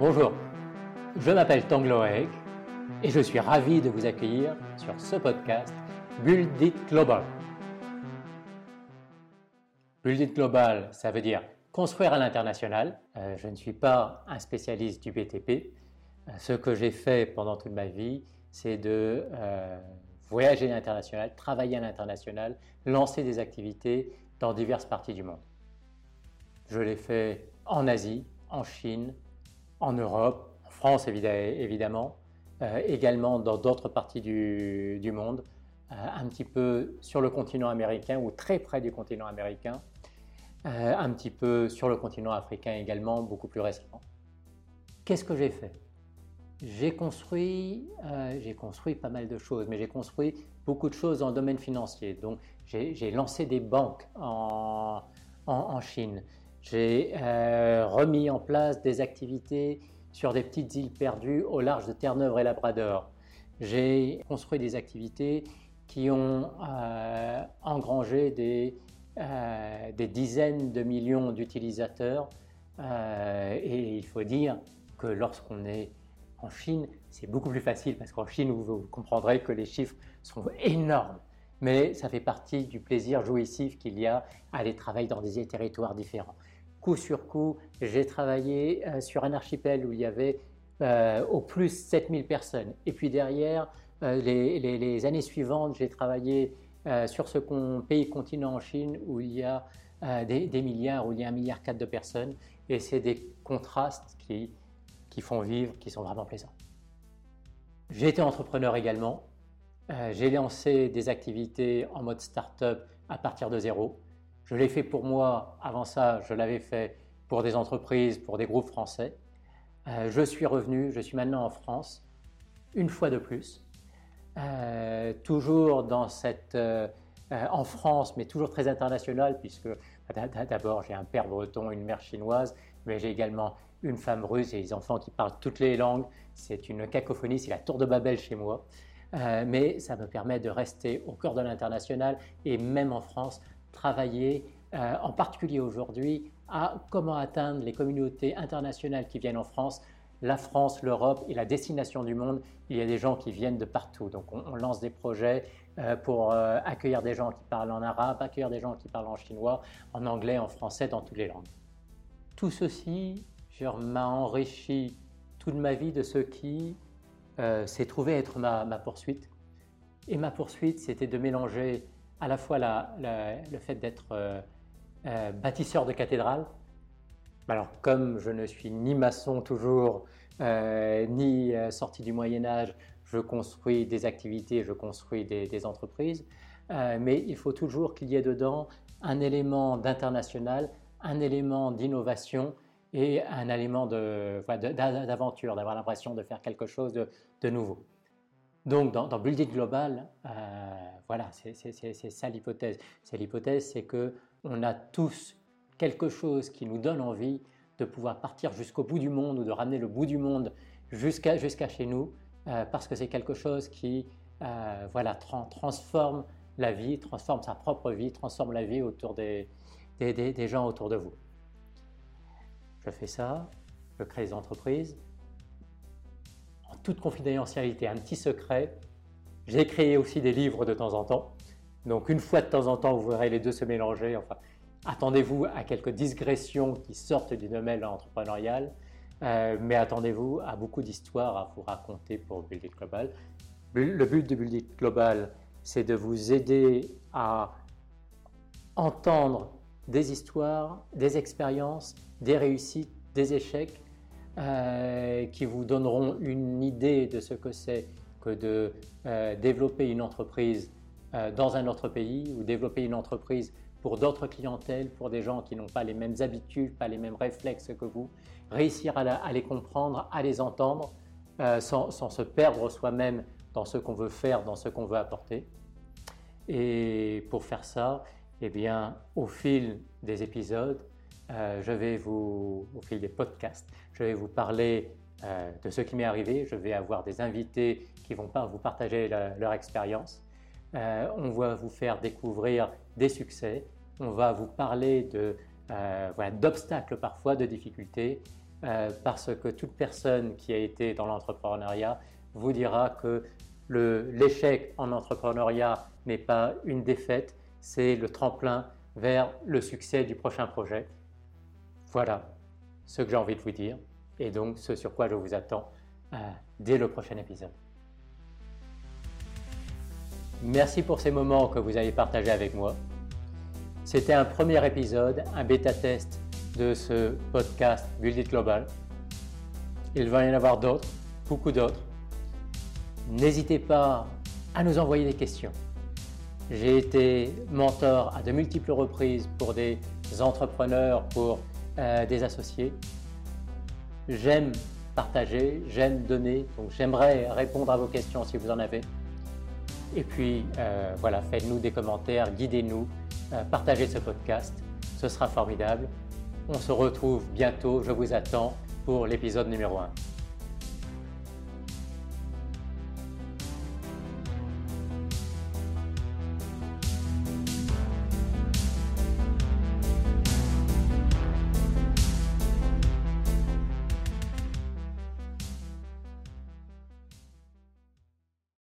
Bonjour, je m'appelle Tangloek et je suis ravi de vous accueillir sur ce podcast Build It Global. Build It Global, ça veut dire construire à l'international. Euh, je ne suis pas un spécialiste du BTP. Euh, ce que j'ai fait pendant toute ma vie, c'est de euh, voyager à l'international, travailler à l'international, lancer des activités dans diverses parties du monde. Je l'ai fait en Asie, en Chine, en Europe, en France évidemment, euh, également dans d'autres parties du, monde, euh, un petit peu sur le continent américain ou très près du continent américain, euh, un petit peu sur le continent africain également, beaucoup plus récemment. Qu'est-ce que j'ai fait? J'ai construit, j'ai construit pas mal de choses, mais j'ai construit beaucoup de choses dans le domaine financier. Donc, j'ai lancé des banques en, en Chine. J'ai euh, remis en place des activités sur des petites îles perdues au large de Terre-Neuve et Labrador. J'ai construit des activités qui ont euh, engrangé euh, des, dizaines de millions d'utilisateurs. et il faut dire que lorsqu'on est en Chine, c'est beaucoup plus facile parce qu'en Chine, vous, comprendrez que les chiffres sont énormes. Mais ça fait partie du plaisir jouissif qu'il y a à aller travailler dans des territoires différents coup sur coup, j'ai travaillé euh, sur un archipel où il y avait euh, au plus 7000 personnes. Et puis derrière, euh, les, années suivantes, j'ai travaillé sur ce pays continent en Chine où il y a des, milliards, où il y a un milliard quatre de personnes. Et c'est des contrastes qui, qui font vivre, qui sont vraiment plaisants. J'ai été entrepreneur également. J'ai lancé des activités en mode start-up à partir de zéro. Je l'ai fait pour moi, avant ça, je l'avais fait pour des entreprises, pour des groupes français. Euh, je suis revenu, je suis maintenant en France, une fois de plus, euh, toujours euh, en France, mais toujours très international, puisque d'abord j'ai un père breton, une mère chinoise, mais j'ai également une femme russe et des enfants qui parlent toutes les langues. C'est une cacophonie, c'est la tour de Babel chez moi. Mais ça me permet de rester au cœur de l'international et même en France, travailler, euh, en particulier aujourd'hui, à comment atteindre les communautés internationales qui viennent en France. La France, l'Europe et la destination du monde, il y a des gens qui viennent de partout. Donc on, lance des projets euh, pour euh, accueillir des gens qui parlent en arabe, accueillir des gens qui parlent en chinois, en anglais, en français, dans toutes les langues. Tout ceci m'a enrichi toute ma vie de ce qui s'est trouvé être ma, ma poursuite. Et ma poursuite, c'était de mélanger à la fois le fait d'être euh, euh, bâtisseur de cathédrale. Alors, comme je ne suis ni maçon toujours, euh, ni sorti du Moyen Âge, je construis des activités, je construis des, entreprises, mais il faut toujours qu'il y ait dedans un élément d'international, un élément d'innovation et un élément d'aventure, d'avoir l'impression de faire quelque chose de nouveau. Donc, dans, Building Global, euh, voilà, c'est ça l'hypothèse. C'est l'hypothèse, c'est que on a tous quelque chose qui nous donne envie de pouvoir partir jusqu'au bout du monde ou de ramener le bout du monde jusqu'à jusqu'à chez nous, euh, parce que c'est quelque chose qui, euh, voilà, transforme la vie, transforme sa propre vie, transforme la vie autour des, des gens autour de vous. Je fais ça, je crée des entreprises, en toute confidentialité, un petit secret, j'ai créé aussi des livres de temps en temps. Donc une fois de temps en temps, vous verrez les deux se mélanger. Enfin, attendez-vous à quelques digressions qui sortent du domaine entrepreneurial, euh, mais attendez-vous à beaucoup d'histoires à vous raconter pour Build It Global. Le but de Build It Global, c'est de vous aider à entendre des histoires, des expériences, des réussites, des échecs, euh, qui vous donneront une idée de ce que c'est que de euh, développer une entreprise euh, dans un autre pays ou développer une entreprise pour d'autres clientèles, pour des gens qui n'ont pas les mêmes habitudes, pas les mêmes réflexes que vous, réussir à, les comprendre, à les entendre, sans, sans, se perdre soi-même dans ce qu'on veut faire, dans ce qu'on veut apporter. Et pour faire ça, eh bien, au fil des épisodes, euh, je vais vous, au fil des podcasts, je vais vous parler euh, de ce qui m'est arrivé. Je vais avoir des invités qui vont vous partager leur expérience. Euh, on va vous faire découvrir des succès. On va vous parler de, d'obstacles parfois, de difficultés. parce que toute personne qui a été dans l'entrepreneuriat vous dira que l'échec en entrepreneuriat n'est pas une défaite, c'est le tremplin vers le succès du prochain projet. Voilà ce que j'ai envie de vous dire et donc ce sur quoi je vous attends euh, dès le prochain épisode. Merci pour ces moments que vous avez partagés avec moi. C'était un premier épisode, un bêta-test de ce podcast Build It Global. Il va y en avoir d'autres, beaucoup d'autres. N'hésitez pas à nous envoyer des questions. J'ai été mentor à de multiples reprises pour des entrepreneurs, pour euh, des associés. J'aime partager, j'aime donner, donc j'aimerais répondre à vos questions si vous en avez. Et puis euh, voilà, faites-nous des commentaires, guidez-nous, euh, partagez ce podcast, ce sera formidable. On se retrouve bientôt, je vous attends pour l'épisode numéro 1.